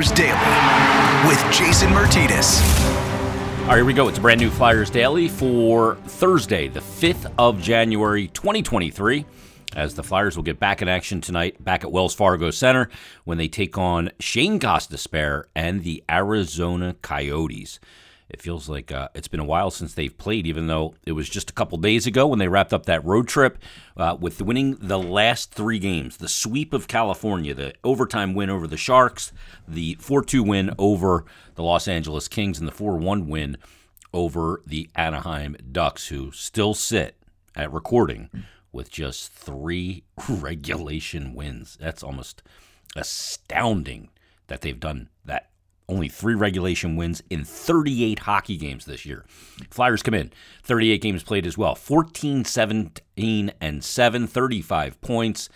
Flyers Daily with Jason Myrtetus. All right, here we go. It's a brand new Flyers Daily for Thursday, the 5th of January, 2023 as the Flyers will get back in action tonight back at Wells Fargo Center when they take on Shane Gostisbehere and the Arizona Coyotes. It feels like uh, it's been a while since they've played, even though it was just a couple days ago when they wrapped up that road trip uh, with winning the last three games the sweep of California, the overtime win over the Sharks, the 4 2 win over the Los Angeles Kings, and the 4 1 win over the Anaheim Ducks, who still sit at recording with just three regulation wins. That's almost astounding that they've done that. Only three regulation wins in 38 hockey games this year. Flyers come in, 38 games played as well, 14, 17, and 7, 35 points.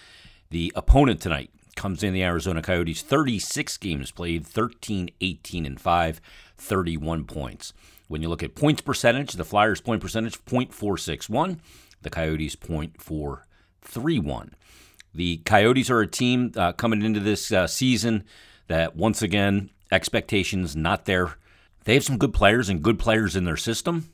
The opponent tonight comes in the Arizona Coyotes, 36 games played, 13, 18, and 5, 31 points. When you look at points percentage, the Flyers' point percentage, 0.461 the Coyotes' 0.431. The Coyotes are a team uh, coming into this uh, season that, once again, expectations not there. They have some good players and good players in their system,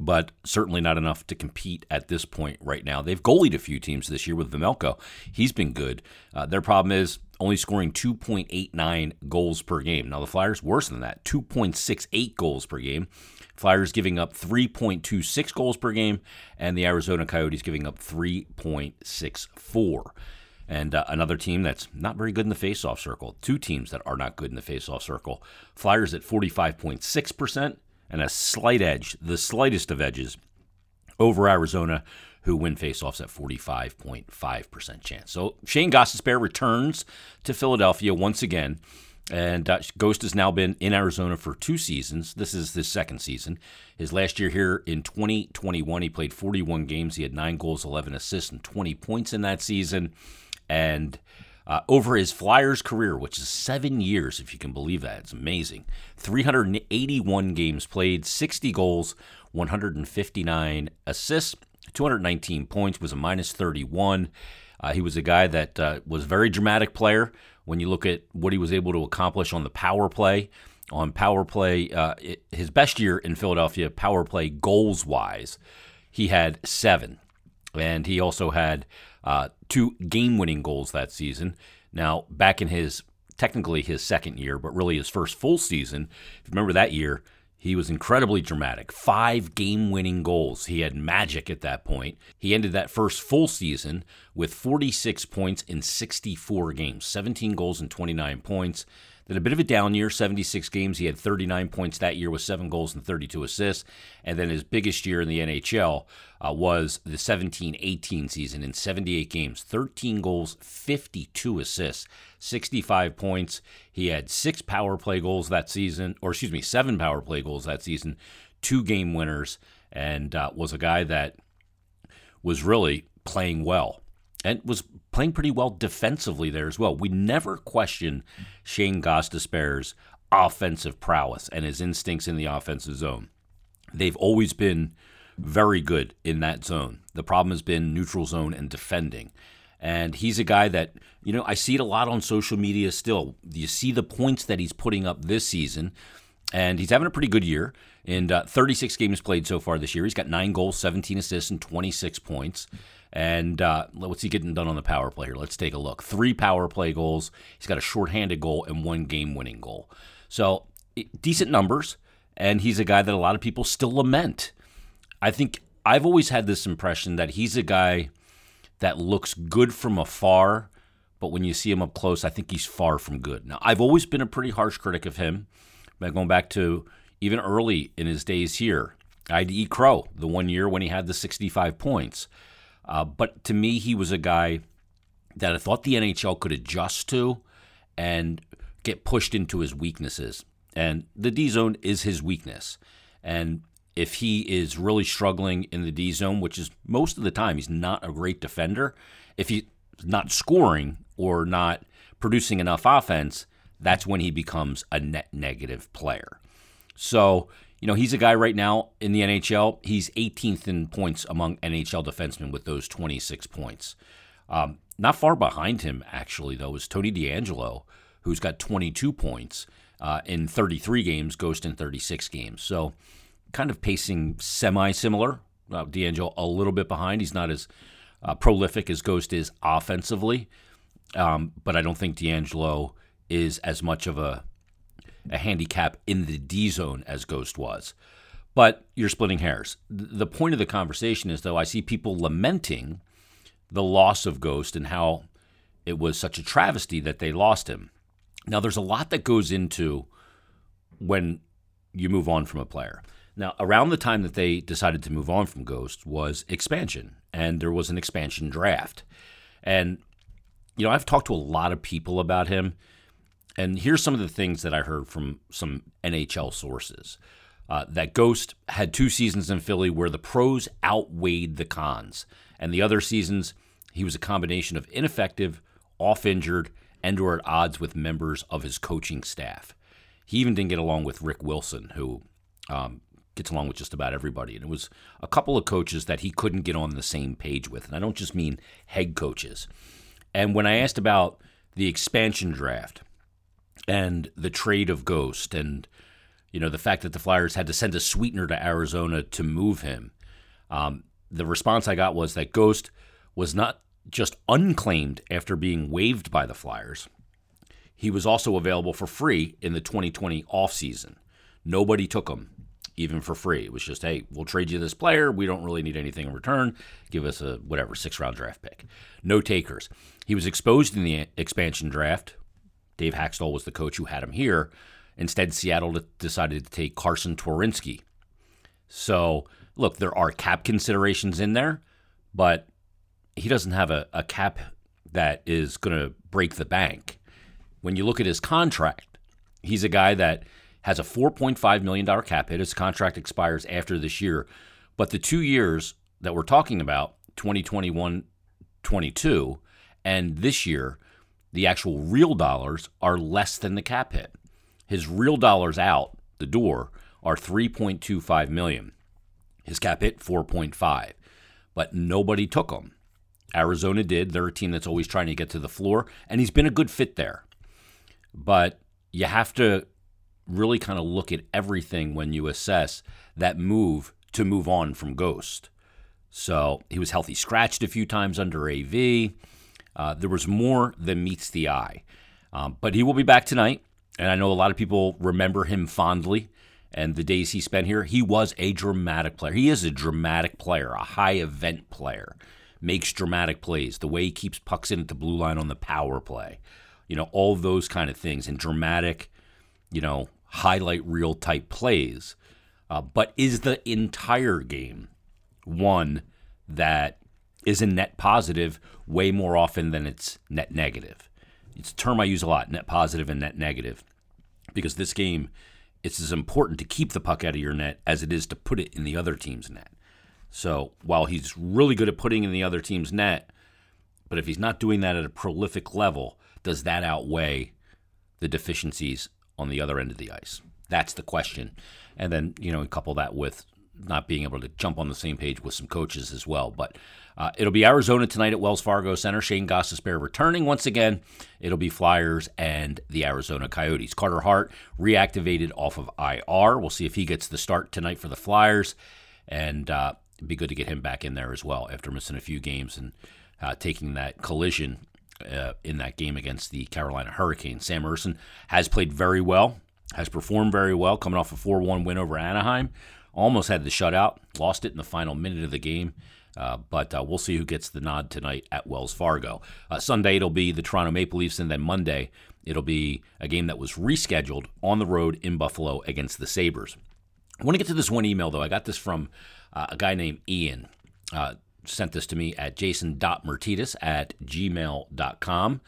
but certainly not enough to compete at this point right now. They've goalied a few teams this year with Vejmelka. He's been good. Uh, their problem is only scoring 2.89 goals per game. Now, the Flyers, worse than that, 2.68 goals per game. Flyers giving up 3.26 goals per game, and the Arizona Coyotes giving up 3.64. And uh, another team that's not very good in the faceoff circle. Two teams that are not good in the faceoff circle. Flyers at 45.6% and a slight edge, the slightest of edges, over Arizona, who win faceoffs at 45.5% chance. So Shane Gostisbehere returns to Philadelphia once again. And uh, Ghost has now been in Arizona for two seasons. This is his second season. His last year here in 2021, he played 41 games. He had nine goals, 11 assists, and 20 points in that season. And uh, over his Flyers career, which is seven years, if you can believe that, it's amazing. 381 games played, 60 goals, 159 assists, 219 points, was a minus 31. Uh, he was a guy that uh, was very dramatic player when you look at what he was able to accomplish on the power play. On power play, uh, it, his best year in Philadelphia, power play goals wise, he had seven. And he also had uh, two game winning goals that season. Now, back in his technically his second year, but really his first full season, if you remember that year, he was incredibly dramatic. Five game winning goals. He had magic at that point. He ended that first full season with 46 points in 64 games, 17 goals and 29 points. Then a bit of a down year, 76 games. He had 39 points that year with seven goals and 32 assists. And then his biggest year in the NHL uh, was the 17 18 season in 78 games, 13 goals, 52 assists, 65 points. He had six power play goals that season, or excuse me, seven power play goals that season, two game winners, and uh, was a guy that was really playing well and was playing pretty well defensively there as well. We never question Shane Gostisbehere's offensive prowess and his instincts in the offensive zone. They've always been very good in that zone. The problem has been neutral zone and defending. And he's a guy that, you know, I see it a lot on social media still. You see the points that he's putting up this season, and he's having a pretty good year. In uh, 36 games played so far this year, he's got nine goals, 17 assists, and 26 points. And uh, what's he getting done on the power play here? Let's take a look. Three power play goals. He's got a shorthanded goal and one game winning goal. So decent numbers. And he's a guy that a lot of people still lament. I think I've always had this impression that he's a guy that looks good from afar, but when you see him up close, I think he's far from good. Now, I've always been a pretty harsh critic of him, going back to even early in his days here. I had to eat crow the one year when he had the 65 points. Uh, but to me, he was a guy that I thought the NHL could adjust to and get pushed into his weaknesses. And the D zone is his weakness. And if he is really struggling in the D zone, which is most of the time, he's not a great defender. If he's not scoring or not producing enough offense, that's when he becomes a net negative player. So you know, he's a guy right now in the NHL. He's 18th in points among NHL defensemen with those 26 points. Um, not far behind him, actually, though, is Tony DeAngelo, who's got 22 points uh, in 33 games, Ghost in 36 games. So kind of pacing semi similar. Uh, DeAngelo a little bit behind. He's not as uh, prolific as Ghost is offensively, um, but I don't think DeAngelo is as much of a a handicap in the D zone as Ghost was. But you're splitting hairs. The point of the conversation is, though, I see people lamenting the loss of Ghost and how it was such a travesty that they lost him. Now, there's a lot that goes into when you move on from a player. Now, around the time that they decided to move on from Ghost was expansion, and there was an expansion draft. And, you know, I've talked to a lot of people about him, and here's some of the things that I heard from some NHL sources. Uh, that Ghost had two seasons in Philly where the pros outweighed the cons, and the other seasons he was a combination of ineffective, off injured, and or at odds with members of his coaching staff. He even didn't get along with Rick Wilson, who um, gets along with just about everybody. And it was a couple of coaches that he couldn't get on the same page with. And I don't just mean head coaches. And when I asked about the expansion draft and the trade of Ghost and you know the fact that the Flyers had to send a sweetener to Arizona to move him, um, the response I got was that Ghost was not just unclaimed after being waived by the Flyers. He was also available for free in the 2020 offseason. Nobody took him, even for free. It was just, hey, we'll trade you this player. We don't really need anything in return. Give us a whatever, six round draft pick. No takers. He was exposed in the expansion draft. Dave Hakstol was the coach who had him here. Instead, Seattle decided to take Carson Twarynski. So, look, there are cap considerations in there, but he doesn't have a, a cap that is going to break the bank. When you look at his contract, he's a guy that has a $4.5 million cap hit. His contract expires after this year. But the two years that we're talking about, 2021 22, and this year, the actual real dollars are less than the cap hit. His real dollars out the door are 3.25 million. His cap hit 4.5, but nobody took him. Arizona did. They're a team that's always trying to get to the floor, and he's been a good fit there. But you have to really kind of look at everything when you assess that move to move on from Ghost. So he was healthy scratched a few times under AV. Uh, there was more than meets the eye. Um, but he will be back tonight. And I know a lot of people remember him fondly and the days he spent here. He was a dramatic player. He is a dramatic player, a high event player makes dramatic plays, the way he keeps pucks in at the blue line on the power play, you know, all those kind of things and dramatic, you know, highlight reel type plays. Uh, but is the entire game one that is a net positive way more often than it's net negative? It's a term I use a lot net positive and net negative because this game it's as important to keep the puck out of your net as it is to put it in the other team's net. So while he's really good at putting in the other team's net, but if he's not doing that at a prolific level, does that outweigh the deficiencies on the other end of the ice? That's the question. And then, you know, couple that with not being able to jump on the same page with some coaches as well. But uh, it'll be Arizona tonight at Wells Fargo Center. Shane Gostisbehere returning once again. It'll be Flyers and the Arizona Coyotes. Carter Hart reactivated off of IR. We'll see if he gets the start tonight for the Flyers. And uh, it'd be good to get him back in there as well after missing a few games and uh, taking that collision uh, in that game against the Carolina Hurricanes. Sam Ersson has played very well, has performed very well, coming off a 4 1 win over Anaheim. Almost had the shutout, lost it in the final minute of the game. Uh, but uh, we'll see who gets the nod tonight at Wells Fargo. Uh, Sunday, it'll be the Toronto Maple Leafs, and then Monday, it'll be a game that was rescheduled on the road in Buffalo against the Sabres. I want to get to this one email, though. I got this from uh, a guy named Ian. Uh, sent this to me at jason.myrtetus at gmail.com.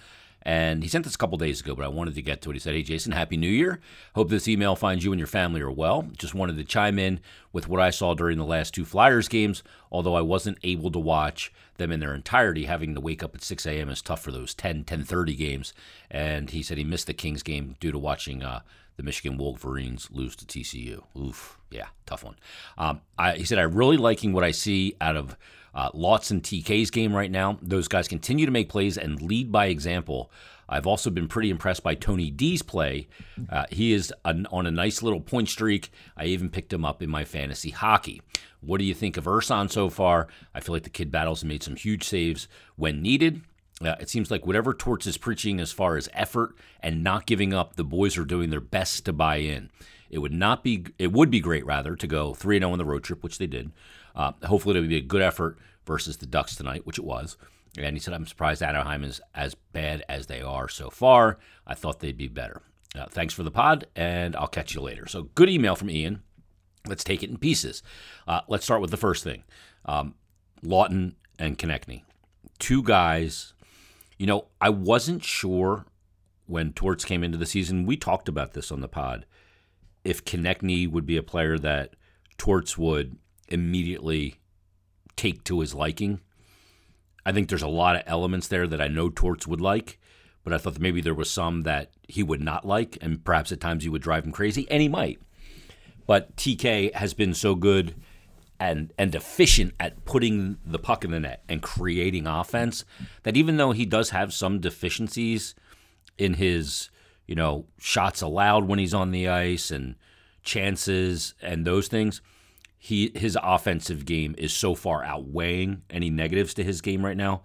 And he sent this a couple days ago, but I wanted to get to it. He said, Hey, Jason, Happy New Year. Hope this email finds you and your family are well. Just wanted to chime in with what I saw during the last two Flyers games, although I wasn't able to watch them in their entirety. Having to wake up at 6 a.m. is tough for those 10, 10.30 games. And he said he missed the Kings game due to watching uh, the Michigan Wolverines lose to TCU. Oof, yeah, tough one. Um, I, he said, I'm really liking what I see out of uh, and TK's game right now. Those guys continue to make plays and lead by example. I've also been pretty impressed by Tony D's play. Uh, he is an, on a nice little point streak. I even picked him up in my fantasy hockey. What do you think of Ersson so far? I feel like the kid battles and made some huge saves when needed. Uh, it seems like whatever Torts is preaching as far as effort and not giving up, the boys are doing their best to buy in. It would not be. It would be great rather to go three zero on the road trip, which they did. Uh, hopefully, it would be a good effort versus the Ducks tonight, which it was. And he said, I'm surprised Anaheim is as bad as they are so far. I thought they'd be better. Uh, thanks for the pod, and I'll catch you later. So, good email from Ian. Let's take it in pieces. Uh, let's start with the first thing um, Laughton and Konecny. Two guys, you know, I wasn't sure when Torts came into the season. We talked about this on the pod. If Konecny would be a player that Torts would immediately take to his liking. I think there's a lot of elements there that I know Torts would like, but I thought maybe there was some that he would not like, and perhaps at times he would drive him crazy, and he might. But TK has been so good and and efficient at putting the puck in the net and creating offense that even though he does have some deficiencies in his you know shots allowed when he's on the ice and chances and those things he his offensive game is so far outweighing any negatives to his game right now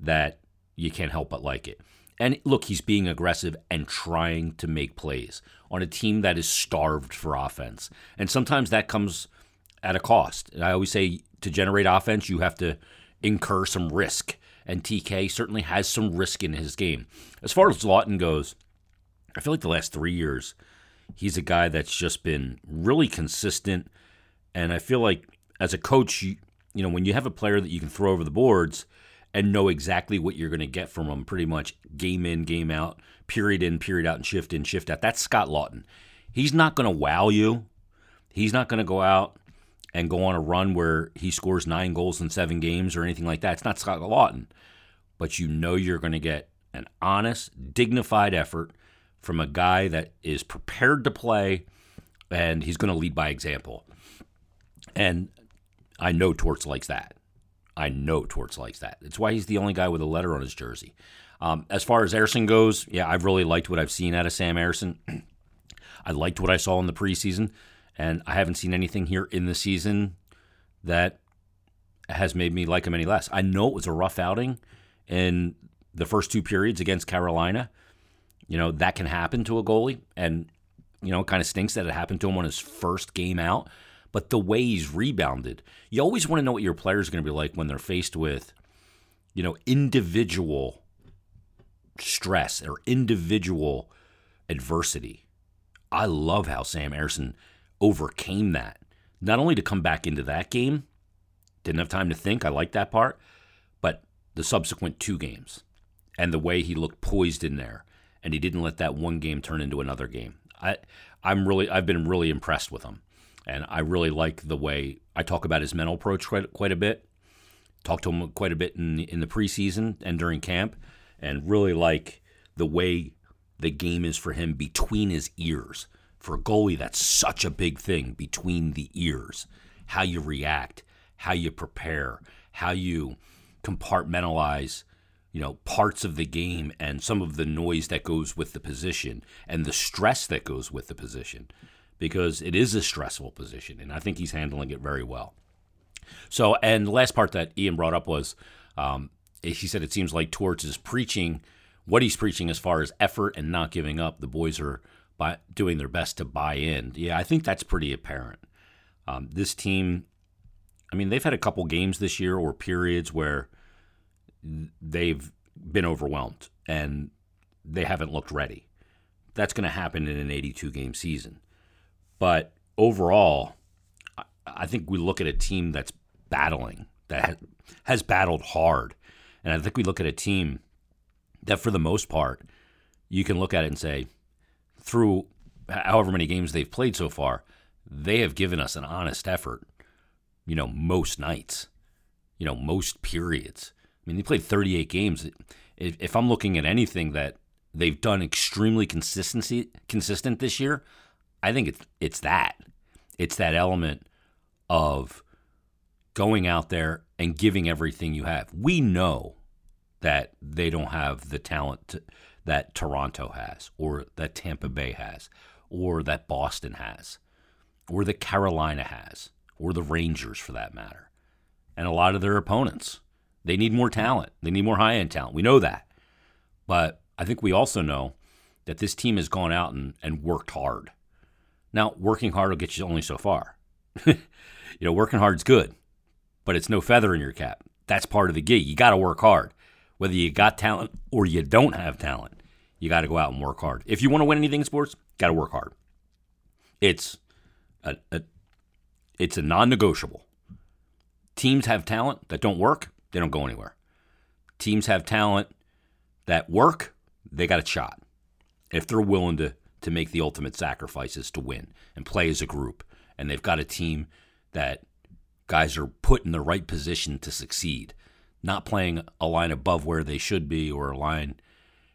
that you can't help but like it. And look, he's being aggressive and trying to make plays on a team that is starved for offense. And sometimes that comes at a cost. And I always say to generate offense, you have to incur some risk. And TK certainly has some risk in his game. As far as Laughton goes, I feel like the last three years, he's a guy that's just been really consistent and I feel like as a coach, you, you know, when you have a player that you can throw over the boards and know exactly what you're going to get from them pretty much game in, game out, period in, period out, and shift in, shift out. That's Scott Laughton. He's not going to wow you. He's not going to go out and go on a run where he scores nine goals in seven games or anything like that. It's not Scott Laughton. But you know you're going to get an honest, dignified effort from a guy that is prepared to play and he's going to lead by example. And I know Torts likes that. I know Torts likes that. It's why he's the only guy with a letter on his jersey. Um, as far as Ersson goes, yeah, I've really liked what I've seen out of Sam Ersson. I liked what I saw in the preseason, and I haven't seen anything here in the season that has made me like him any less. I know it was a rough outing in the first two periods against Carolina. You know, that can happen to a goalie, and, you know, it kind of stinks that it happened to him on his first game out but the way he's rebounded, you always want to know what your players are going to be like when they're faced with, you know, individual stress or individual adversity. I love how Sam Ersson overcame that. Not only to come back into that game, didn't have time to think. I like that part, but the subsequent two games and the way he looked poised in there, and he didn't let that one game turn into another game. I, I'm really, I've been really impressed with him and I really like the way I talk about his mental approach quite quite a bit. Talked to him quite a bit in in the preseason and during camp, and really like the way the game is for him between his ears. For a goalie, that's such a big thing between the ears. How you react, how you prepare, how you compartmentalize, you know, parts of the game and some of the noise that goes with the position and the stress that goes with the position because it is a stressful position, and I think he's handling it very well. So, and the last part that Ian brought up was um, he said it seems like Torts is preaching what he's preaching as far as effort and not giving up. The boys are by, doing their best to buy in. Yeah, I think that's pretty apparent. Um, this team, I mean, they've had a couple games this year or periods where they've been overwhelmed and they haven't looked ready. That's going to happen in an 82 game season. But overall, I think we look at a team that's battling, that has battled hard. And I think we look at a team that, for the most part, you can look at it and say, through however many games they've played so far, they have given us an honest effort, you know, most nights, you know, most periods. I mean, they played 38 games. If, if I'm looking at anything that they've done extremely consistency consistent this year, I think it's it's that. It's that element of going out there and giving everything you have. We know that they don't have the talent to, that Toronto has, or that Tampa Bay has, or that Boston has, or that Carolina has, or the Rangers for that matter, and a lot of their opponents. They need more talent. They need more high end talent. We know that. But I think we also know that this team has gone out and, and worked hard. Now, working hard will get you only so far. you know, working hard's good, but it's no feather in your cap. That's part of the gig. You got to work hard. Whether you got talent or you don't have talent, you got to go out and work hard. If you want to win anything in sports, got to work hard. It's a, a it's a non-negotiable. Teams have talent that don't work, they don't go anywhere. Teams have talent that work, they got a shot. If they're willing to to make the ultimate sacrifices to win and play as a group, and they've got a team that guys are put in the right position to succeed, not playing a line above where they should be or a line,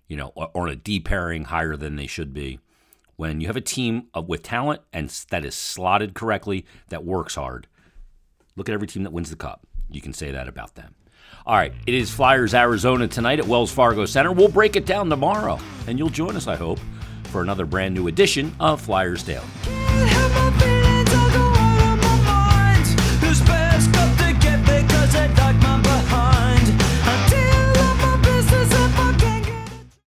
you know, or, or a D pairing higher than they should be. When you have a team with talent and that is slotted correctly, that works hard, look at every team that wins the cup. You can say that about them. All right, it is Flyers Arizona tonight at Wells Fargo Center. We'll break it down tomorrow, and you'll join us, I hope, for another brand new edition of Flyers Daily.